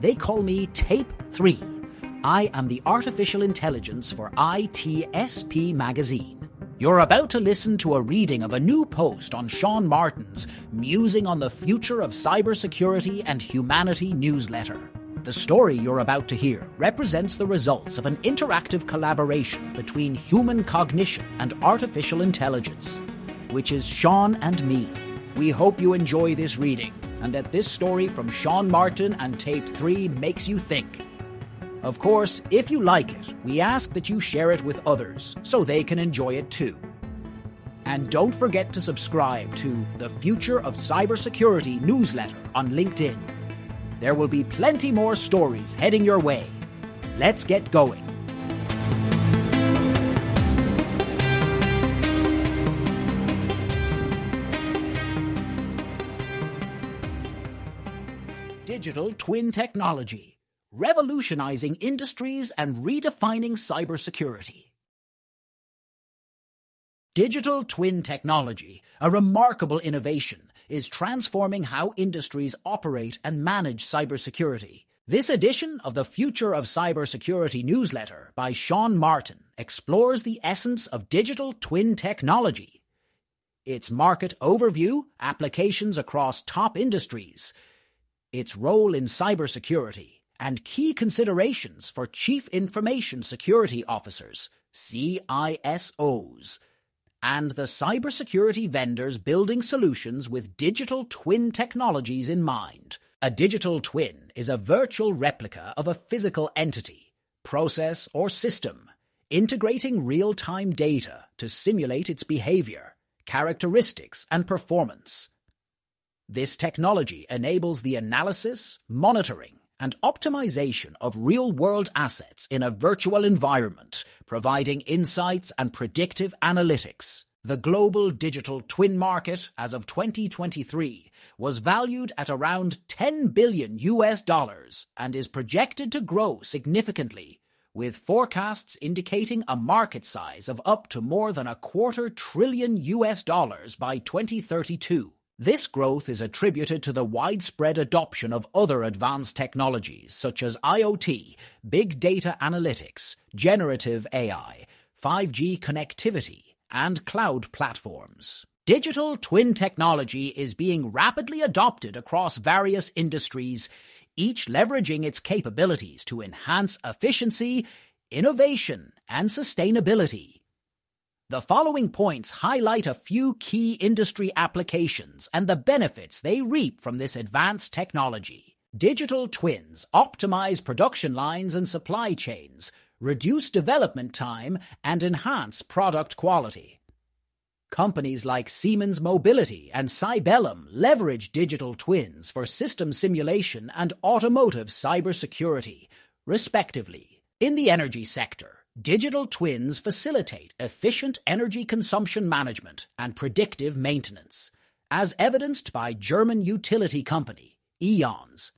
They call me Tape 3. I am the artificial intelligence for ITSP magazine. You're about to listen to a reading of a new post on Sean Martin's Musing on the Future of Cybersecurity and Humanity newsletter. The story you're about to hear represents the results of an interactive collaboration between human cognition and artificial intelligence, which is Sean and me. We hope you enjoy this reading and that this story from Sean Martin and Tape 3 makes you think. Of course, if you like it, we ask that you share it with others so they can enjoy it too. And don't forget to subscribe to the Future of Cybersecurity newsletter on LinkedIn. There will be plenty more stories heading your way. Let's get going. Digital Twin Technology, revolutionizing industries and redefining cybersecurity. Digital twin technology, a remarkable innovation, is transforming how industries operate and manage cybersecurity. This edition of the Future of Cybersecurity newsletter by Sean Martin explores the essence of digital twin technology, its market overview, applications across top industries, its role in cybersecurity, and key considerations for Chief Information Security Officers, CISOs, and the cybersecurity vendors building solutions with digital twin technologies in mind. A digital twin is a virtual replica of a physical entity, process, or system, integrating real time data to simulate its behavior, characteristics, and performance. This technology enables the analysis, monitoring, and optimization of real world assets in a virtual environment, providing insights and predictive analytics. The global digital twin market as of 2023 was valued at around 10 billion US dollars and is projected to grow significantly, with forecasts indicating a market size of up to more than a quarter trillion US dollars by 2032. This growth is attributed to the widespread adoption of other advanced technologies such as IoT, big data analytics, generative AI, 5G connectivity, and cloud platforms. Digital twin technology is being rapidly adopted across various industries, each leveraging its capabilities to enhance efficiency, innovation, and sustainability. The following points highlight a few key industry applications and the benefits they reap from this advanced technology. Digital twins optimize production lines and supply chains, reduce development time, and enhance product quality. Companies like Siemens Mobility and Cybellum leverage digital twins for system simulation and automotive cybersecurity, respectively. In the energy sector, Digital twins facilitate efficient energy consumption management and predictive maintenance, as evidenced by German utility company E.ON's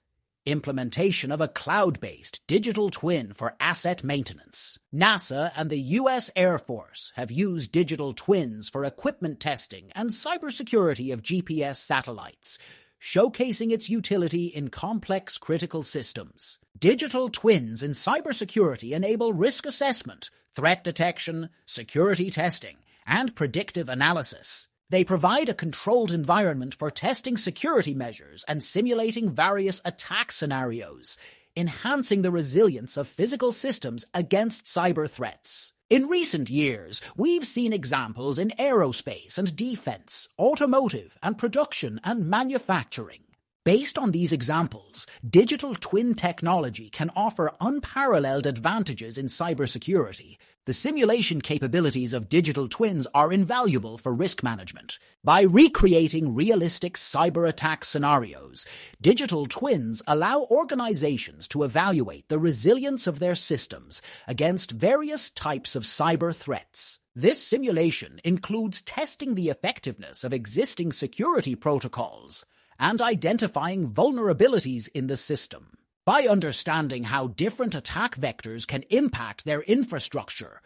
implementation of a cloud based digital twin for asset maintenance. NASA and the U.S. Air Force have used digital twins for equipment testing and cybersecurity of GPS satellites, showcasing its utility in complex critical systems. Digital twins in cybersecurity enable risk assessment, threat detection, security testing, and predictive analysis. They provide a controlled environment for testing security measures and simulating various attack scenarios, enhancing the resilience of physical systems against cyber threats. In recent years, we've seen examples in aerospace and defense, automotive and production and manufacturing. Based on these examples, digital twin technology can offer unparalleled advantages in cybersecurity. The simulation capabilities of digital twins are invaluable for risk management. By recreating realistic cyber attack scenarios, digital twins allow organizations to evaluate the resilience of their systems against various types of cyber threats. This simulation includes testing the effectiveness of existing security protocols and identifying vulnerabilities in the system. By understanding how different attack vectors can impact their infrastructure,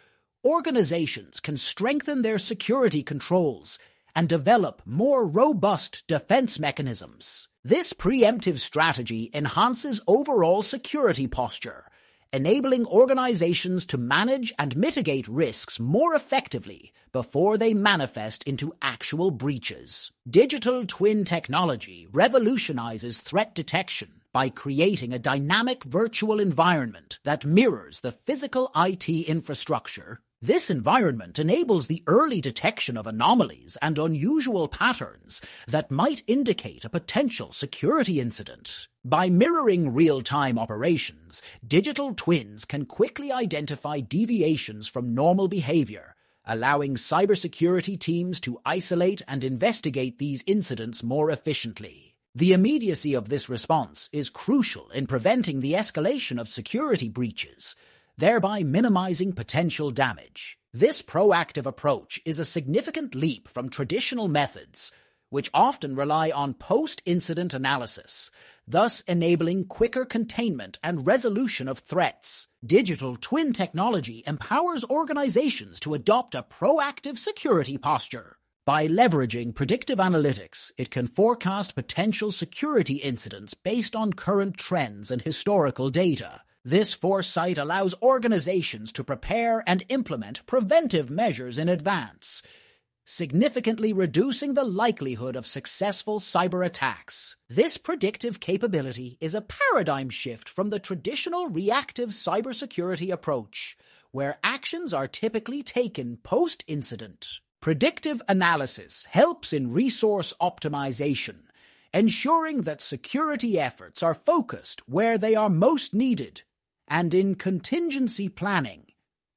organizations can strengthen their security controls and develop more robust defense mechanisms. This preemptive strategy enhances overall security posture enabling organizations to manage and mitigate risks more effectively before they manifest into actual breaches. Digital twin technology revolutionizes threat detection by creating a dynamic virtual environment that mirrors the physical IT infrastructure this environment enables the early detection of anomalies and unusual patterns that might indicate a potential security incident. By mirroring real-time operations, digital twins can quickly identify deviations from normal behavior, allowing cybersecurity teams to isolate and investigate these incidents more efficiently. The immediacy of this response is crucial in preventing the escalation of security breaches, thereby minimizing potential damage. This proactive approach is a significant leap from traditional methods, which often rely on post-incident analysis, thus enabling quicker containment and resolution of threats. Digital twin technology empowers organizations to adopt a proactive security posture. By leveraging predictive analytics, it can forecast potential security incidents based on current trends and historical data. This foresight allows organizations to prepare and implement preventive measures in advance, significantly reducing the likelihood of successful cyber attacks. This predictive capability is a paradigm shift from the traditional reactive cybersecurity approach, where actions are typically taken post-incident. Predictive analysis helps in resource optimization, ensuring that security efforts are focused where they are most needed and in contingency planning,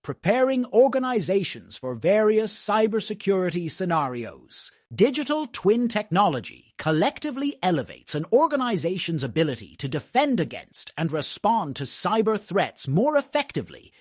preparing organizations for various cybersecurity scenarios. Digital twin technology collectively elevates an organization's ability to defend against and respond to cyber threats more effectively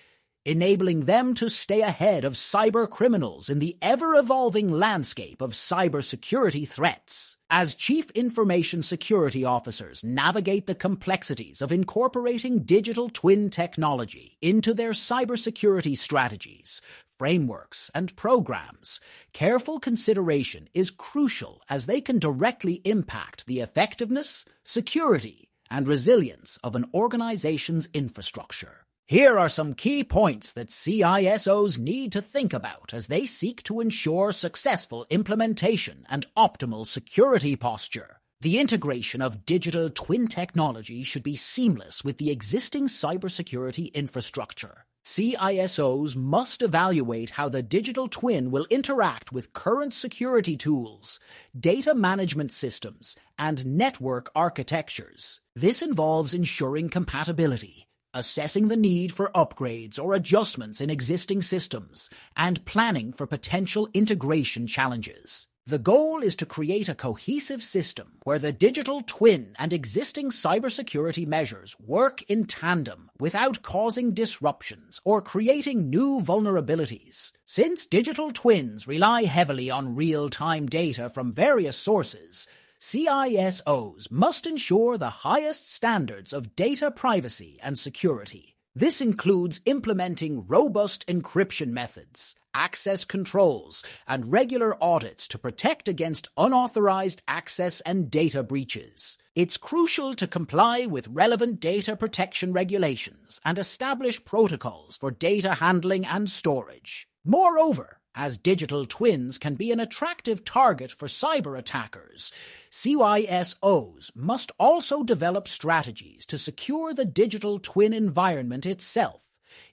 enabling them to stay ahead of cyber criminals in the ever-evolving landscape of cybersecurity threats. As Chief Information Security Officers navigate the complexities of incorporating digital twin technology into their cybersecurity strategies, frameworks, and programs, careful consideration is crucial as they can directly impact the effectiveness, security, and resilience of an organization's infrastructure. Here are some key points that CISOs need to think about as they seek to ensure successful implementation and optimal security posture. The integration of digital twin technology should be seamless with the existing cybersecurity infrastructure. CISOs must evaluate how the digital twin will interact with current security tools, data management systems, and network architectures. This involves ensuring compatibility assessing the need for upgrades or adjustments in existing systems, and planning for potential integration challenges. The goal is to create a cohesive system where the digital twin and existing cybersecurity measures work in tandem without causing disruptions or creating new vulnerabilities. Since digital twins rely heavily on real-time data from various sources, CISOs must ensure the highest standards of data privacy and security. This includes implementing robust encryption methods, access controls, and regular audits to protect against unauthorized access and data breaches. It's crucial to comply with relevant data protection regulations and establish protocols for data handling and storage. Moreover, as digital twins can be an attractive target for cyber attackers, CISOs must also develop strategies to secure the digital twin environment itself,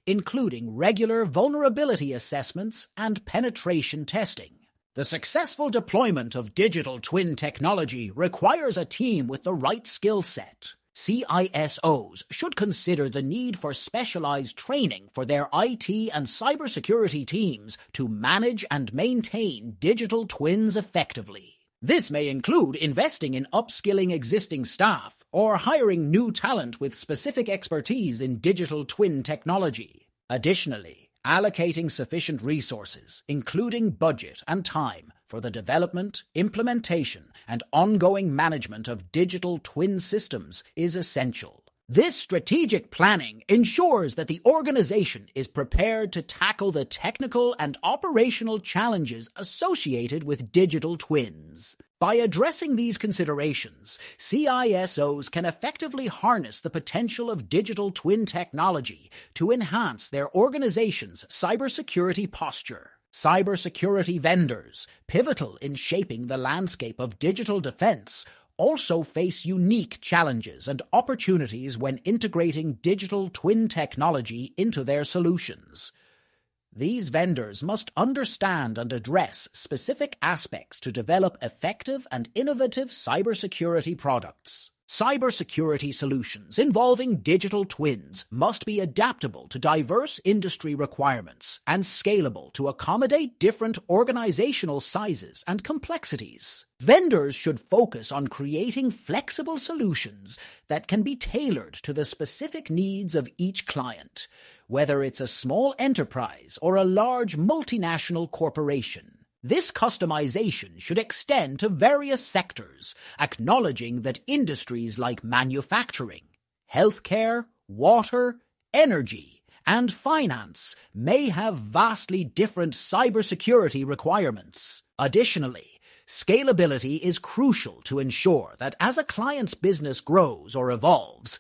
including regular vulnerability assessments and penetration testing. The successful deployment of digital twin technology requires a team with the right skill set. CISOs should consider the need for specialized training for their IT and cybersecurity teams to manage and maintain digital twins effectively. This may include investing in upskilling existing staff or hiring new talent with specific expertise in digital twin technology. Additionally, allocating sufficient resources, including budget and time, for the development, implementation, and ongoing management of digital twin systems is essential. This strategic planning ensures that the organization is prepared to tackle the technical and operational challenges associated with digital twins. By addressing these considerations, CISOs can effectively harness the potential of digital twin technology to enhance their organization's cybersecurity posture. Cybersecurity vendors, pivotal in shaping the landscape of digital defense, also face unique challenges and opportunities when integrating digital twin technology into their solutions. These vendors must understand and address specific aspects to develop effective and innovative cybersecurity products. Cybersecurity solutions involving digital twins must be adaptable to diverse industry requirements and scalable to accommodate different organizational sizes and complexities. Vendors should focus on creating flexible solutions that can be tailored to the specific needs of each client, whether it's a small enterprise or a large multinational corporation. This customization should extend to various sectors, acknowledging that industries like manufacturing, healthcare, water, energy, and finance may have vastly different cybersecurity requirements. Additionally, scalability is crucial to ensure that as a client's business grows or evolves,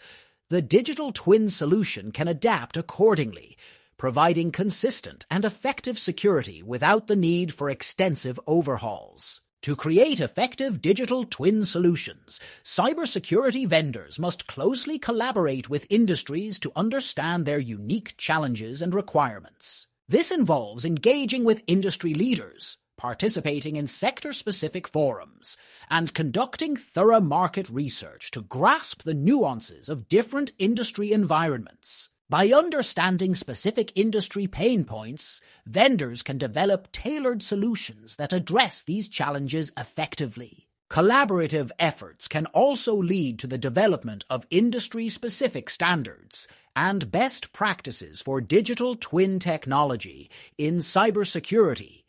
the digital twin solution can adapt accordingly providing consistent and effective security without the need for extensive overhauls. To create effective digital twin solutions, cybersecurity vendors must closely collaborate with industries to understand their unique challenges and requirements. This involves engaging with industry leaders, participating in sector specific forums, and conducting thorough market research to grasp the nuances of different industry environments. By understanding specific industry pain points, vendors can develop tailored solutions that address these challenges effectively. Collaborative efforts can also lead to the development of industry specific standards and best practices for digital twin technology in cybersecurity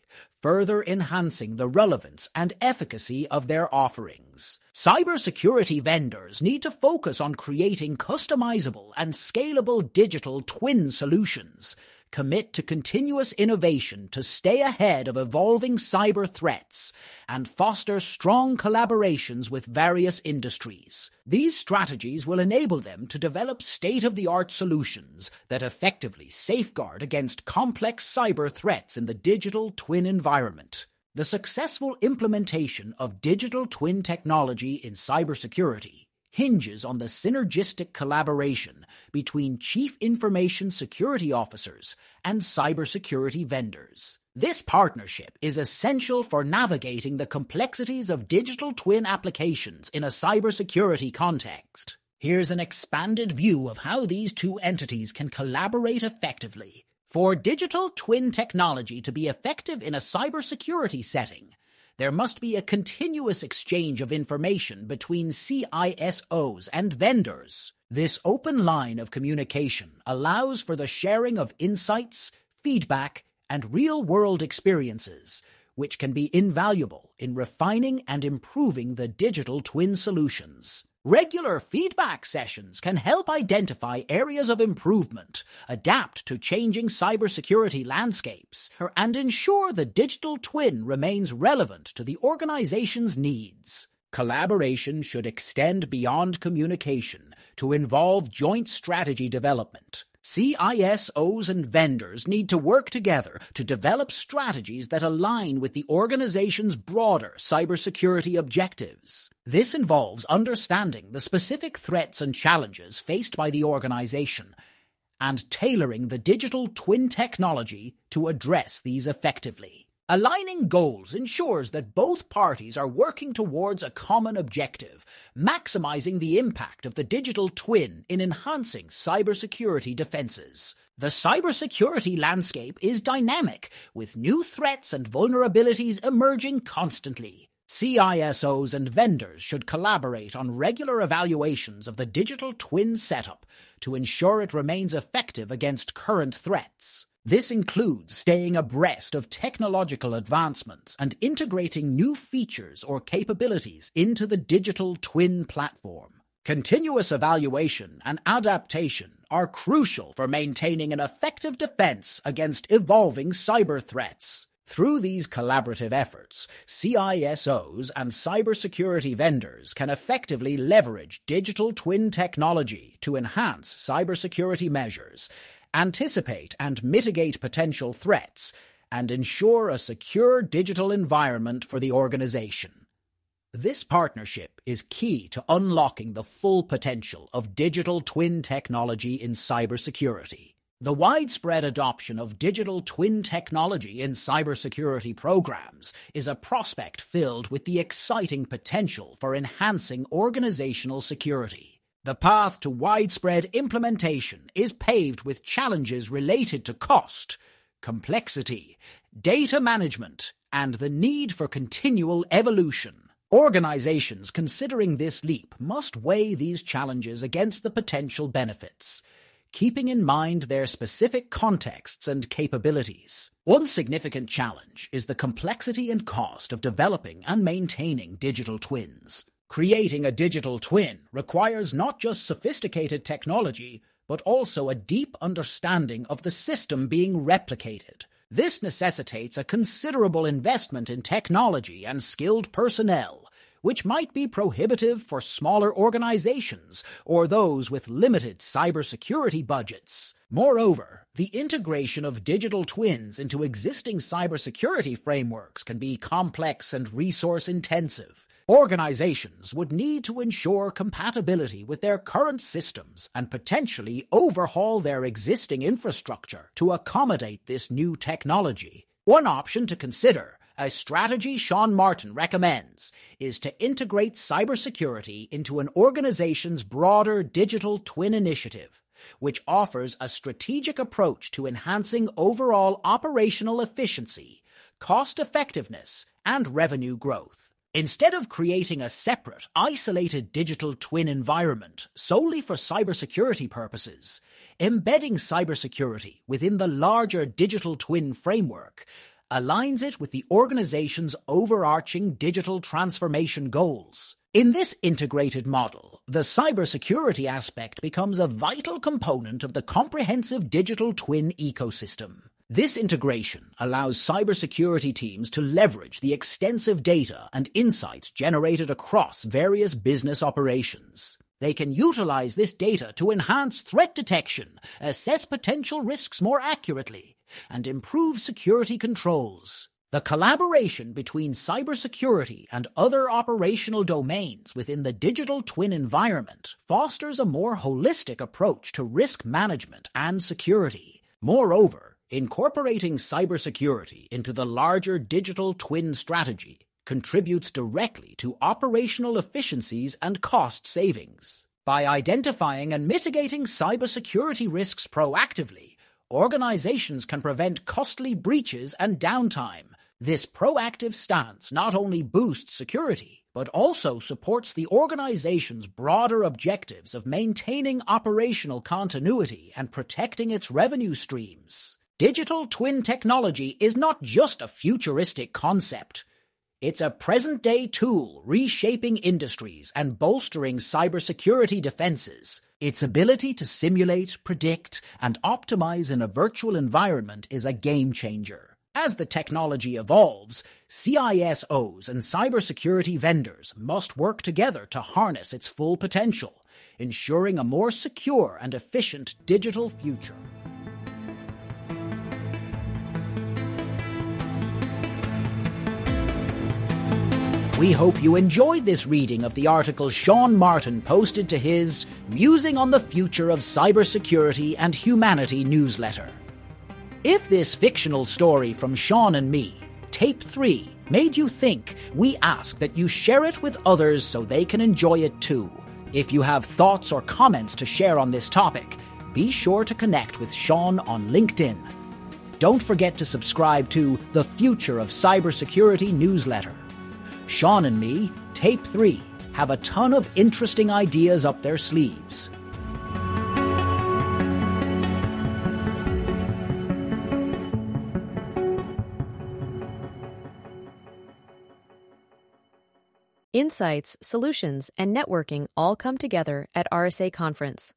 further enhancing the relevance and efficacy of their offerings. Cybersecurity vendors need to focus on creating customizable and scalable digital twin solutions commit to continuous innovation to stay ahead of evolving cyber threats, and foster strong collaborations with various industries. These strategies will enable them to develop state of the art solutions that effectively safeguard against complex cyber threats in the digital twin environment. The successful implementation of digital twin technology in cybersecurity hinges on the synergistic collaboration between chief information security officers and cybersecurity vendors. This partnership is essential for navigating the complexities of digital twin applications in a cybersecurity context. Here's an expanded view of how these two entities can collaborate effectively. For digital twin technology to be effective in a cybersecurity setting, there must be a continuous exchange of information between CISOs and vendors. This open line of communication allows for the sharing of insights, feedback, and real world experiences, which can be invaluable in refining and improving the digital twin solutions. Regular feedback sessions can help identify areas of improvement, adapt to changing cybersecurity landscapes, and ensure the digital twin remains relevant to the organization's needs. Collaboration should extend beyond communication to involve joint strategy development, CISOs and vendors need to work together to develop strategies that align with the organization's broader cybersecurity objectives. This involves understanding the specific threats and challenges faced by the organization and tailoring the digital twin technology to address these effectively. Aligning goals ensures that both parties are working towards a common objective, maximizing the impact of the digital twin in enhancing cybersecurity defenses. The cybersecurity landscape is dynamic, with new threats and vulnerabilities emerging constantly. CISOs and vendors should collaborate on regular evaluations of the digital twin setup to ensure it remains effective against current threats. This includes staying abreast of technological advancements and integrating new features or capabilities into the digital twin platform. Continuous evaluation and adaptation are crucial for maintaining an effective defense against evolving cyber threats. Through these collaborative efforts, CISOs and cybersecurity vendors can effectively leverage digital twin technology to enhance cybersecurity measures anticipate and mitigate potential threats, and ensure a secure digital environment for the organization. This partnership is key to unlocking the full potential of digital twin technology in cybersecurity. The widespread adoption of digital twin technology in cybersecurity programs is a prospect filled with the exciting potential for enhancing organizational security. The path to widespread implementation is paved with challenges related to cost, complexity, data management, and the need for continual evolution. Organizations considering this leap must weigh these challenges against the potential benefits, keeping in mind their specific contexts and capabilities. One significant challenge is the complexity and cost of developing and maintaining digital twins. Creating a digital twin requires not just sophisticated technology, but also a deep understanding of the system being replicated. This necessitates a considerable investment in technology and skilled personnel, which might be prohibitive for smaller organizations or those with limited cybersecurity budgets. Moreover, the integration of digital twins into existing cybersecurity frameworks can be complex and resource intensive. Organizations would need to ensure compatibility with their current systems and potentially overhaul their existing infrastructure to accommodate this new technology. One option to consider, a strategy Sean Martin recommends, is to integrate cybersecurity into an organization's broader digital twin initiative, which offers a strategic approach to enhancing overall operational efficiency, cost effectiveness, and revenue growth. Instead of creating a separate, isolated digital twin environment solely for cybersecurity purposes, embedding cybersecurity within the larger digital twin framework aligns it with the organization's overarching digital transformation goals. In this integrated model, the cybersecurity aspect becomes a vital component of the comprehensive digital twin ecosystem. This integration allows cybersecurity teams to leverage the extensive data and insights generated across various business operations. They can utilize this data to enhance threat detection, assess potential risks more accurately, and improve security controls. The collaboration between cybersecurity and other operational domains within the digital twin environment fosters a more holistic approach to risk management and security. Moreover, Incorporating cybersecurity into the larger digital twin strategy contributes directly to operational efficiencies and cost savings. By identifying and mitigating cybersecurity risks proactively, organizations can prevent costly breaches and downtime. This proactive stance not only boosts security, but also supports the organization's broader objectives of maintaining operational continuity and protecting its revenue streams. Digital twin technology is not just a futuristic concept. It's a present day tool reshaping industries and bolstering cybersecurity defenses. Its ability to simulate, predict, and optimize in a virtual environment is a game changer. As the technology evolves, CISOs and cybersecurity vendors must work together to harness its full potential, ensuring a more secure and efficient digital future. We hope you enjoyed this reading of the article Sean Martin posted to his Musing on the Future of Cybersecurity and Humanity newsletter. If this fictional story from Sean and me Tape 3 made you think, we ask that you share it with others so they can enjoy it too. If you have thoughts or comments to share on this topic, be sure to connect with Sean on LinkedIn. Don't forget to subscribe to the Future of Cybersecurity newsletter. Sean and me, Tape 3, have a ton of interesting ideas up their sleeves. Insights, solutions, and networking all come together at RSA Conference.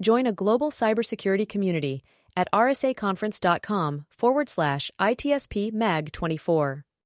Join a global cybersecurity community at rsaconference.com forward slash ITSP MAG 24.